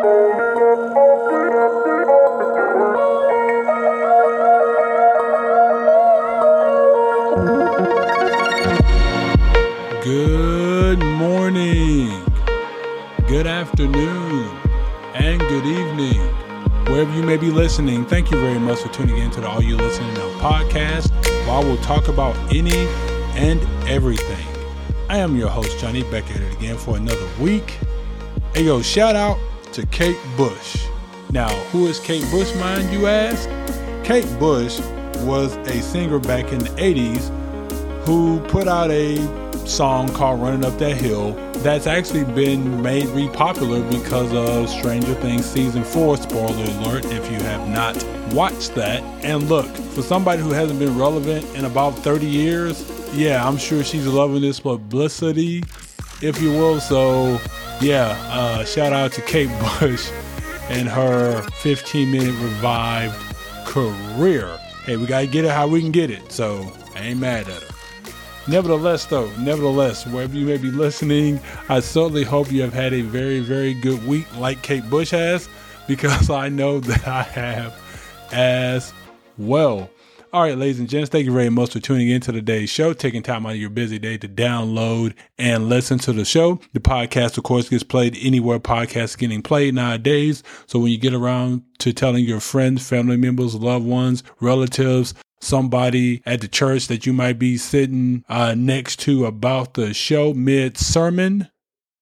Good morning, good afternoon, and good evening. Wherever you may be listening, thank you very much for tuning in to the Are You Listening Now podcast, where I will talk about any and everything. I am your host, Johnny Beck, at it again for another week. Hey, yo, shout out to Kate Bush. Now, who is Kate Bush, mind you ask? Kate Bush was a singer back in the 80s who put out a song called Running Up That Hill that's actually been made re-popular because of Stranger Things season 4 spoiler alert if you have not watched that and look for somebody who hasn't been relevant in about 30 years yeah I'm sure she's loving this publicity if you will so yeah uh, shout out to Kate Bush and her 15 minute revived career hey we gotta get it how we can get it so I ain't mad at her Nevertheless, though, nevertheless, wherever you may be listening, I certainly hope you have had a very, very good week like Kate Bush has, because I know that I have as well. All right, ladies and gents, thank you very much for tuning in to today's show, taking time out of your busy day to download and listen to the show. The podcast, of course, gets played anywhere podcasts getting played nowadays. So when you get around to telling your friends, family members, loved ones, relatives, somebody at the church that you might be sitting uh, next to about the show mid sermon.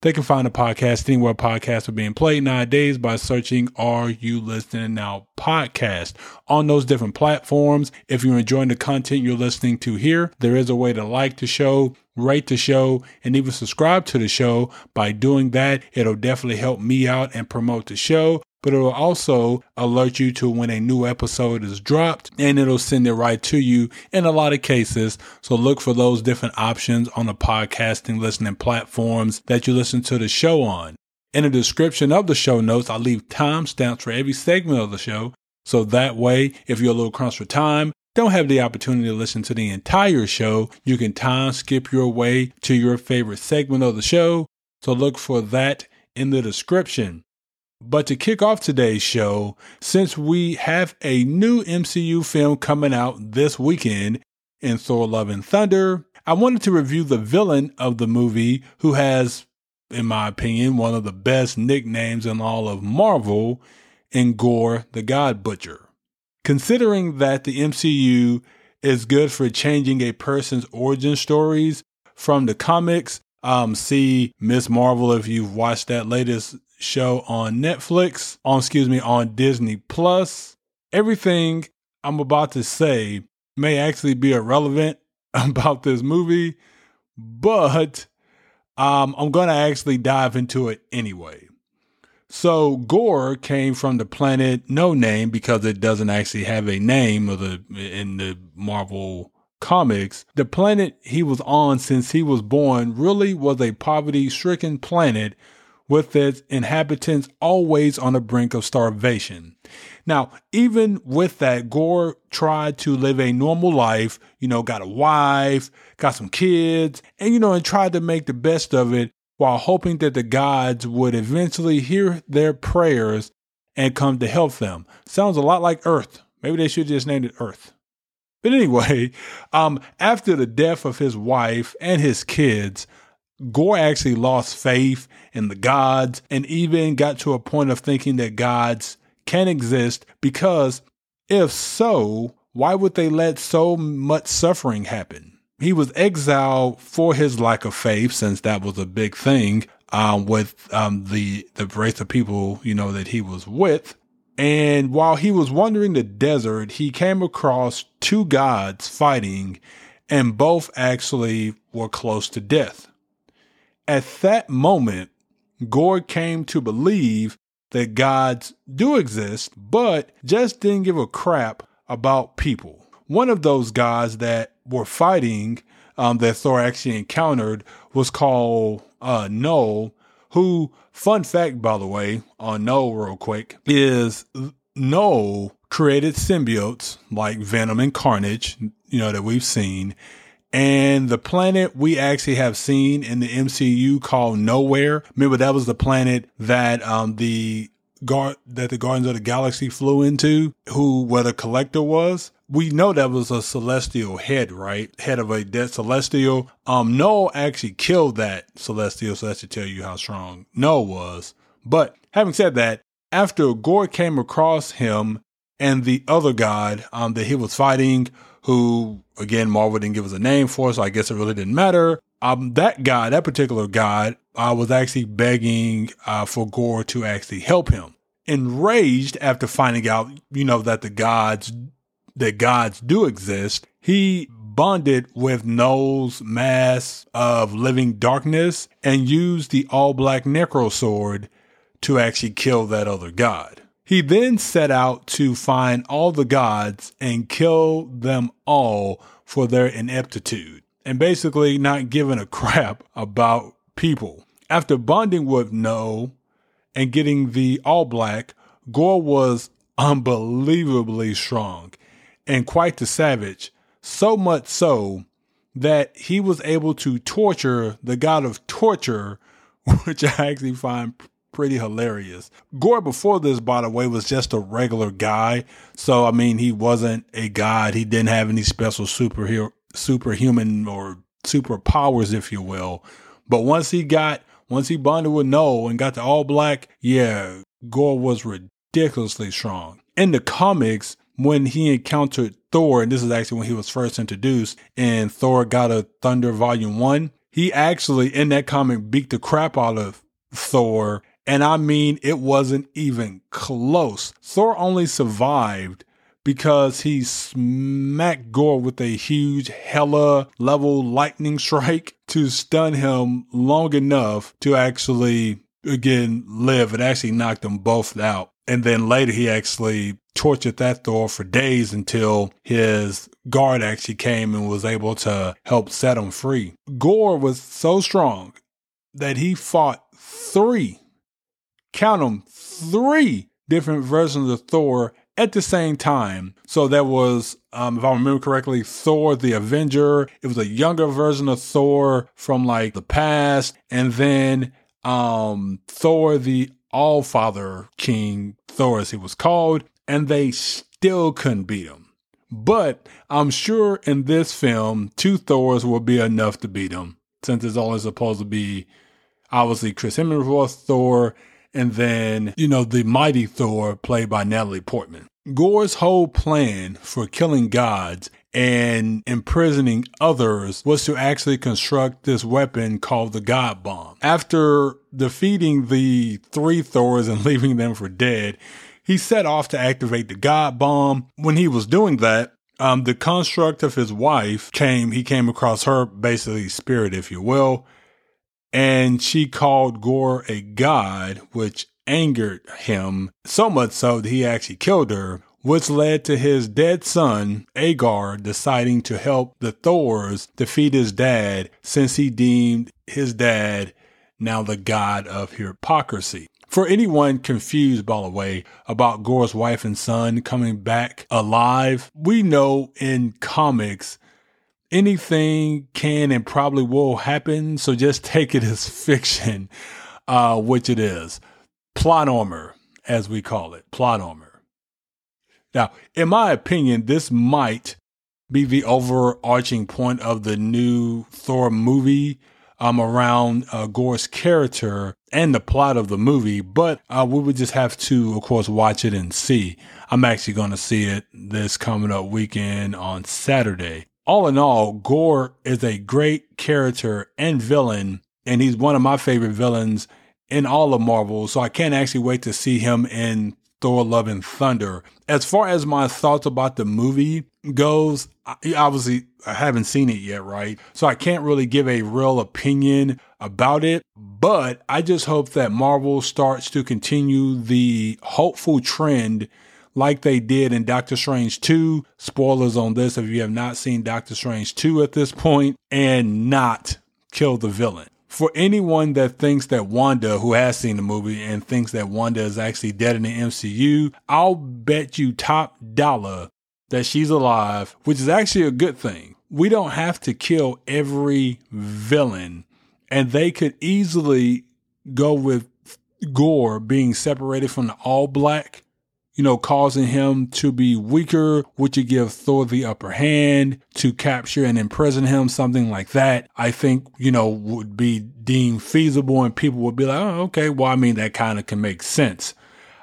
They can find the podcast anywhere podcasts are being played nowadays by searching Are You Listening Now podcast on those different platforms. If you're enjoying the content you're listening to here, there is a way to like the show, rate the show, and even subscribe to the show. By doing that, it'll definitely help me out and promote the show but it will also alert you to when a new episode is dropped and it'll send it right to you in a lot of cases. So look for those different options on the podcasting listening platforms that you listen to the show on. In the description of the show notes, I leave timestamps for every segment of the show. So that way, if you're a little crunched for time, don't have the opportunity to listen to the entire show, you can time skip your way to your favorite segment of the show. So look for that in the description. But to kick off today's show, since we have a new MCU film coming out this weekend in Thor Love and Thunder, I wanted to review the villain of the movie who has, in my opinion, one of the best nicknames in all of Marvel in Gorr the God Butcher. Considering that the MCU is good for changing a person's origin stories from the comics, um, see Miss Marvel if you've watched that latest show on Netflix, on excuse me, on Disney Plus. Everything I'm about to say may actually be irrelevant about this movie, but um, I'm going to actually dive into it anyway. So Gorr came from the planet No Name because it doesn't actually have a name of the in the Marvel comics. The planet he was on since he was born really was a poverty-stricken planet with its inhabitants always on the brink of starvation. Now, even with that, Gorr tried to live a normal life, you know, got a wife, got some kids, and, you know, and tried to make the best of it while hoping that the gods would eventually hear their prayers and come to help them. Sounds a lot like Earth. Maybe they should just name it Earth. But anyway, um, after the death of his wife and his kids, Gorr actually lost faith in the gods and even got to a point of thinking that gods can exist because if so, why would they let so much suffering happen? He was exiled for his lack of faith, since that was a big thing um, with um, the the race of people you know that he was with. And while he was wandering the desert, he came across two gods fighting, and both actually were close to death. At that moment, Gorr came to believe that gods do exist, but just didn't give a crap about people. One of those gods that were fighting um, that Thor actually encountered was called uh, Knull, who, fun fact by the way, on Knull real quick, is Knull created symbiotes like Venom and Carnage, you know, that we've seen. And the planet we actually have seen in the MCU called Nowhere. Remember that was the planet that um, the guard that the Guardians of the Galaxy flew into, who where the collector was. We know that was a celestial head, right? Head of a dead celestial. Um, Knull actually killed that celestial, so that should tell you how strong Knull was. But having said that, after Gorr came across him and the other god um, that he was fighting, who again Marvel didn't give us a name for, so I guess it really didn't matter. Um, that guy, that particular god, uh, was actually begging uh, for Gorr to actually help him. Enraged after finding out, you know, that the gods that gods do exist, he bonded with Knull's mass of living darkness and used the all black necro sword to actually kill that other god. He then set out to find all the gods and kill them all for their ineptitude and basically not giving a crap about people. After bonding with Knull and getting the all black, Gorr was unbelievably strong and quite the savage, so much so that he was able to torture the god of torture, which I actually find pretty hilarious. Gorr before this, by the way, was just a regular guy. So I mean, he wasn't a god. He didn't have any special superhero, superhuman or superpowers, if you will. But once he got, once he bonded with Knull and got the all black, yeah, Gorr was ridiculously strong. In the comics, when he encountered Thor, and this is actually when he was first introduced in Thor God of Thunder Volume 1, he actually in that comic beat the crap out of Thor and I mean, it wasn't even close. Thor only survived because he smacked Gorr with a huge Hella level lightning strike to stun him long enough to actually, again, live. It actually knocked them both out. And then later he actually tortured that Thor for days until his guard actually came and was able to help set him free. Gorr was so strong that he fought three count them, three different versions of Thor at the same time. So there was, um, if I remember correctly, Thor the Avenger. It was a younger version of Thor from like the past, and then um, Thor the All Father King, Thor as he was called, and they still couldn't beat him. But I'm sure in this film, two Thors will be enough to beat him, since it's only supposed to be obviously Chris Hemsworth Thor and then, you know, the mighty Thor played by Natalie Portman. Gorr's whole plan for killing gods and imprisoning others was to actually construct this weapon called the God Bomb. After defeating the three Thors and leaving them for dead, he set off to activate the God Bomb. When he was doing that, um, the construct of his wife came, he came across her basically spirit, if you will, and she called Gorr a god, which angered him so much so that he actually killed her, which led to his dead son, Agar, deciding to help the Thors defeat his dad since he deemed his dad now the god of hypocrisy. For anyone confused, by the way, about Gorr's wife and son coming back alive, we know in comics anything can and probably will happen. So just take it as fiction, uh, which it is. Plot armor, as we call it, plot armor. Now, in my opinion, this might be the overarching point of the new Thor movie um, around uh, Gorr's character and the plot of the movie, but uh, we would just have to, of course, watch it and see. I'm actually going to see it this coming up weekend on Saturday all in all, Gorr is a great character and villain, and he's one of my favorite villains in all of Marvel. So I can't actually wait to see him in Thor Love and Thunder. As far as my thoughts about the movie goes, I, obviously I haven't seen it yet, right? So I can't really give a real opinion about it, but I just hope that Marvel starts to continue the hopeful trend like they did in Doctor Strange 2. Spoilers on this if you have not seen Doctor Strange 2 at this point, and not kill the villain. For anyone that thinks that Wanda, who has seen the movie and thinks that Wanda is actually dead in the MCU, I'll bet you top dollar that she's alive, which is actually a good thing. We don't have to kill every villain, and they could easily go with Gorr being separated from the All Black, you know, causing him to be weaker, which would give Thor the upper hand to capture and imprison him, something like that, I think, you know, would be deemed feasible and people would be like, oh, okay, well, I mean, that kind of can make sense.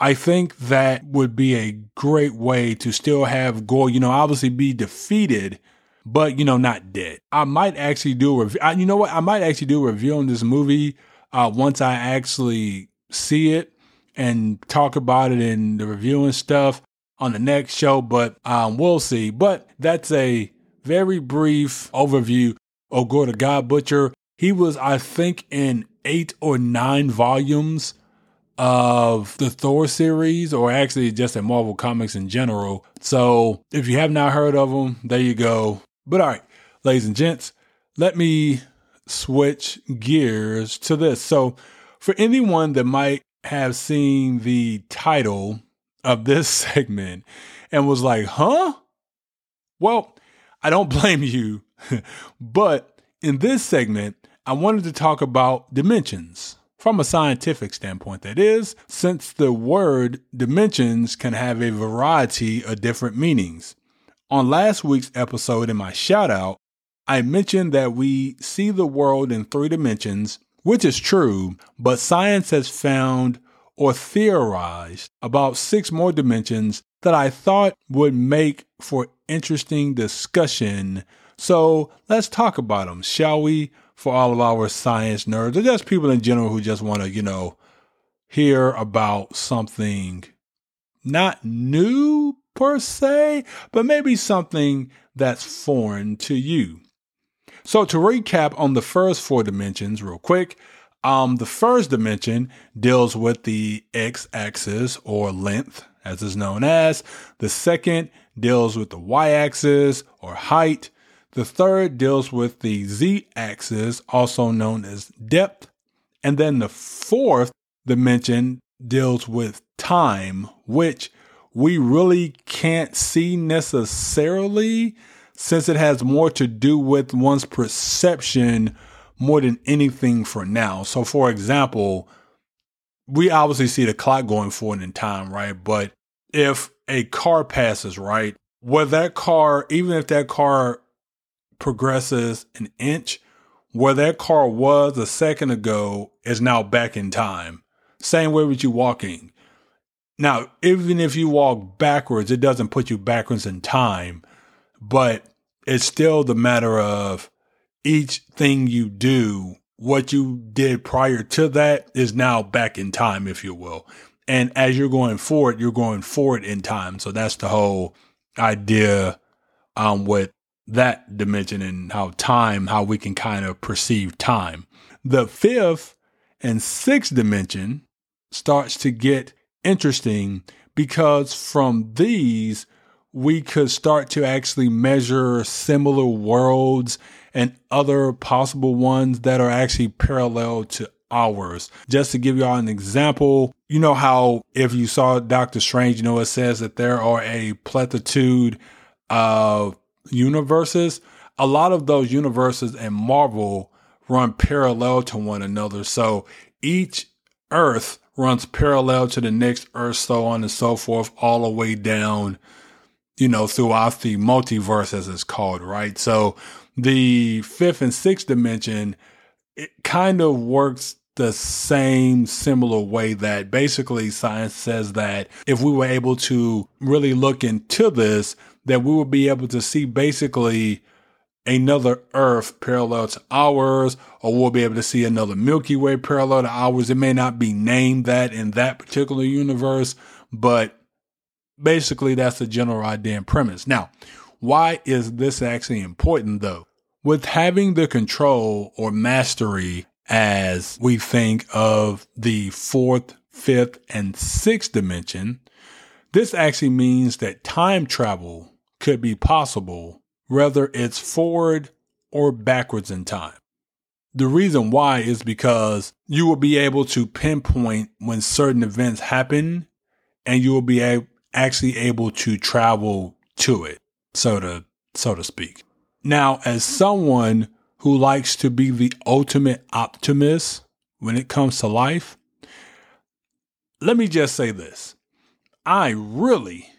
I think that would be a great way to still have Gorr, you know, obviously be defeated, but, you know, not dead. I might actually do a review. You know what? I might actually do a review on this movie uh, once I actually see it and talk about it in the review and stuff on the next show, but um, we'll see. But that's a very brief overview of Gorr the God Butcher. He was, I think, in eight or nine volumes of the Thor series, or actually just in Marvel Comics in general. So if you have not heard of him, there you go. But all right, ladies and gents, let me switch gears to this. So for anyone that might have seen the title of this segment and was like, huh? Well, I don't blame you. but in this segment, I wanted to talk about dimensions from a scientific standpoint, that is, since the word dimensions can have a variety of different meanings. On last week's episode, in my shout out, I mentioned that we see the world in three dimensions, which is true, but science has found or theorized about six more dimensions that I thought would make for interesting discussion. So let's talk about them, shall we? for all of our science nerds or just people in general who just want to, you know, hear about something not new per se, but maybe something that's foreign to you. So to recap on the first four dimensions real quick, um, the first dimension deals with the x-axis or length, as is known as. The second deals with the y-axis or height. The third deals with the z axis, also known as depth. And then the fourth dimension deals with time, which we really can't see necessarily since it has more to do with one's perception more than anything for now. So, for example, we obviously see the clock going forward in time, right? But if a car passes, right, where that car, even if that car progresses an inch, where that car was a second ago is now back in time. Same way with you walking. Now, even if you walk backwards, it doesn't put you backwards in time, but it's still the matter of each thing you do, what you did prior to that is now back in time, if you will. And as you're going forward, you're going forward in time. So that's the whole idea um, with that dimension and how time, how we can kind of perceive time. The fifth and sixth dimension starts to get interesting because from these, we could start to actually measure similar worlds and other possible ones that are actually parallel to ours. Just to give y'all an example, you know how if you saw Doctor Strange, you know, it says that there are a plethitude of universes, a lot of those universes in Marvel run parallel to one another. So each Earth runs parallel to the next Earth, so on and so forth, all the way down, you know, throughout the multiverse, as it's called, right? So the fifth and sixth dimension, it kind of works the same similar way that basically science says that if we were able to really look into this, that we would be able to see basically another Earth parallel to ours, or we'll be able to see another Milky Way parallel to ours. It may not be named that in that particular universe, but basically that's the general idea and premise. Now, why is this actually important though? With having the control or mastery as we think of the fourth, fifth, and sixth dimension, this actually means that time travel could be possible, whether it's forward or backwards in time. The reason why is because you will be able to pinpoint when certain events happen and you will be a- actually able to travel to it, so to, so to speak. Now, as someone who likes to be the ultimate optimist when it comes to life, let me just say this. I really,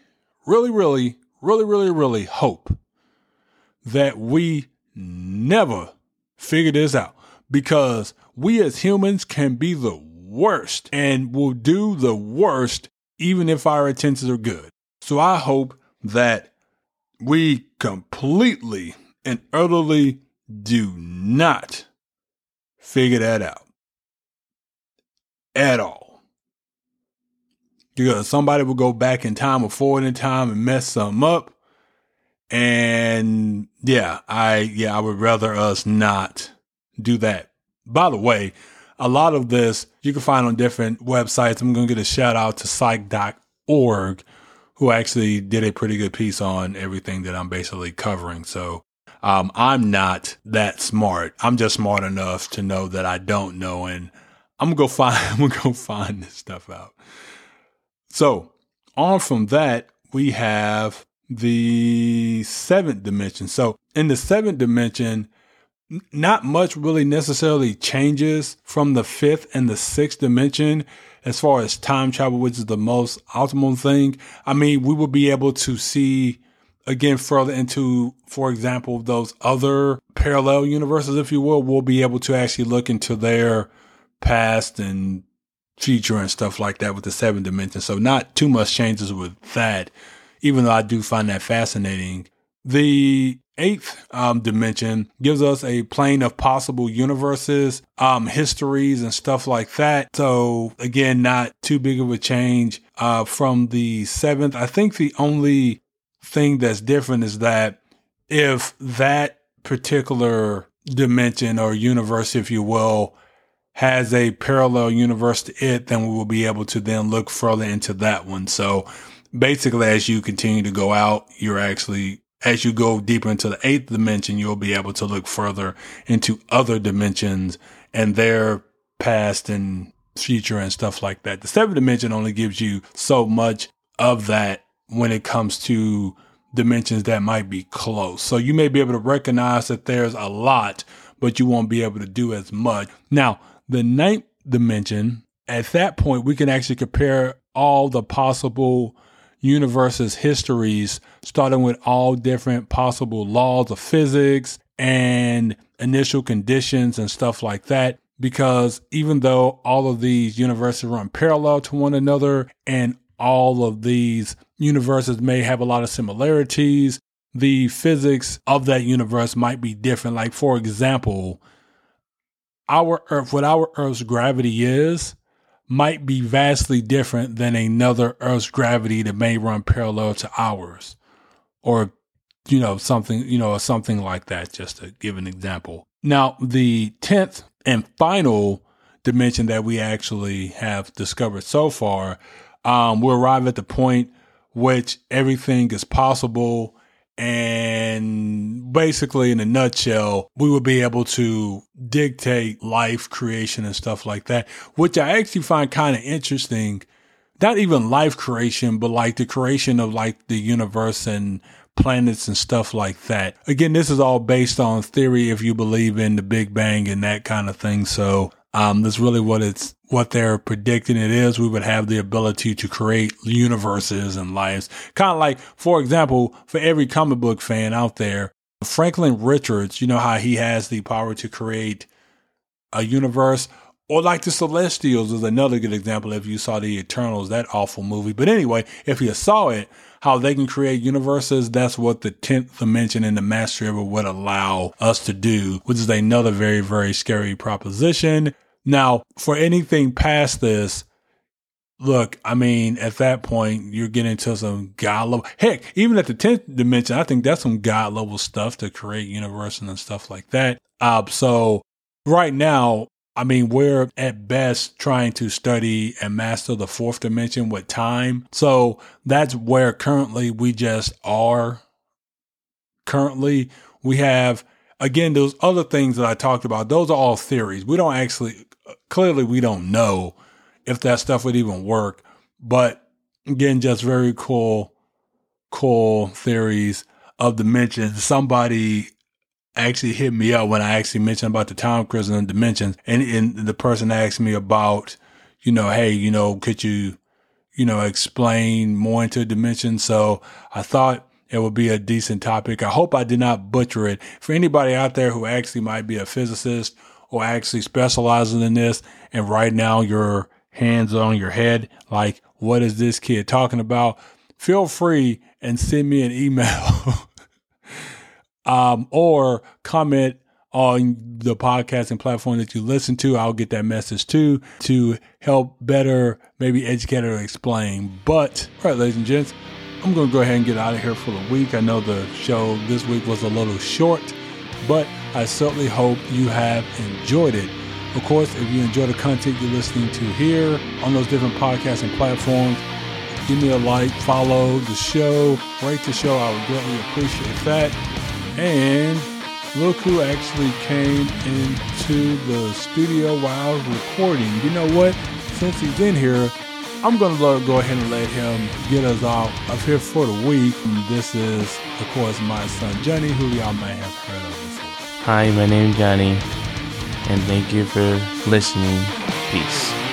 really, really, really, really, really hope that we never figure this out because we as humans can be the worst and will do the worst even if our intentions are good. So I hope that we completely and utterly do not figure that out at all. Because somebody will go back in time or forward in time and mess something up. And yeah, I yeah, I would rather us not do that. By the way, a lot of this you can find on different websites. I'm going to get a shout out to psych.org who actually did a pretty good piece on everything that I'm basically covering. So um, I'm not that smart. I'm just smart enough to know that I don't know, and I'm gonna go find. I'm gonna go find this stuff out. So on from that, we have the seventh dimension. So in the seventh dimension, not much really necessarily changes from the fifth and the sixth dimension as far as time travel, which is the most optimal thing. I mean, we will be able to see again further into, for example, those other parallel universes, if you will. We'll be able to actually look into their past and future and stuff like that with the seven dimensions. So not too much changes with that, even though I do find that fascinating. The eighth um, dimension gives us a plane of possible universes, um, histories, and stuff like that. So again, not too big of a change uh, from the seventh. I think the only thing that's different is that if that particular dimension or universe, if you will, has a parallel universe to it, then we will be able to then look further into that one. So basically, as you continue to go out, you're actually as you go deeper into the eighth dimension, you'll be able to look further into other dimensions and their past and future and stuff like that. The seventh dimension only gives you so much of that when it comes to dimensions that might be close. So you may be able to recognize that there's a lot, but you won't be able to do as much. Now, the ninth dimension, at that point, we can actually compare all the possible universe's histories, starting with all different possible laws of physics and initial conditions and stuff like that. Because even though all of these universes run parallel to one another and all of these universes may have a lot of similarities, the physics of that universe might be different. Like, for example, our Earth, what our Earth's gravity is, might be vastly different than another Earth's gravity that may run parallel to ours, or you know something you know something like that. Just to give an example. Now, the tenth and final dimension that we actually have discovered so far, um, we'll arrive at the point which everything is possible and basically, in a nutshell, we would be able to dictate life creation and stuff like that, which I actually find kind of interesting. Not even life creation, but like the creation of like the universe and planets and stuff like that. Again, this is all based on theory if you believe in the Big Bang and that kind of thing. So um, that's really what it's what they're predicting it is. We would have the ability to create universes and lives. Kind of like, for example, for every comic book fan out there, Franklin Richards, you know how he has the power to create a universe. Or like the Celestials is another good example if you saw the Eternals, that awful movie. But anyway, if you saw it, how they can create universes, that's what the 10th dimension in the mastery of it would allow us to do, which is another very, very scary proposition. Now, for anything past this, look, I mean, at that point, you're getting to some God level. Heck, even at the 10th dimension, I think that's some God level stuff to create universes and stuff like that. Uh, so right now, I mean, we're at best trying to study and master the fourth dimension with time. So that's where currently we just are. Currently, we have, again, those other things that I talked about, those are all theories. We don't actually, clearly, we don't know if that stuff would even work. But again, just very cool, cool theories of dimensions. Somebody actually hit me up when I actually mentioned about the time crystal and dimensions, and, and the person asked me about, you know, hey, you know, could you, you know, explain more into dimensions? So I thought it would be a decent topic. I hope I did not butcher it. For anybody out there who actually might be a physicist or actually specializing in this, and right now your hands on your head, like, what is this kid talking about? Feel free and send me an email um, or comment on the podcasting platform that you listen to. I'll get that message too to help better maybe educate or explain. But, all right, ladies and gents, I'm going to go ahead and get out of here for the week. I know the show this week was a little short, but I certainly hope you have enjoyed it. Of course, if you enjoy the content you're listening to here on those different podcasting platforms, give me a like, follow the show, rate the show. I would greatly appreciate that. And look who actually came into the studio while I was recording. You know what? Since he's in here, I'm going to go ahead and let him get us out of here for the week. This is, of course, my son Johnny, who y'all may have heard of before. Hi, my name is Johnny, and thank you for listening. Peace.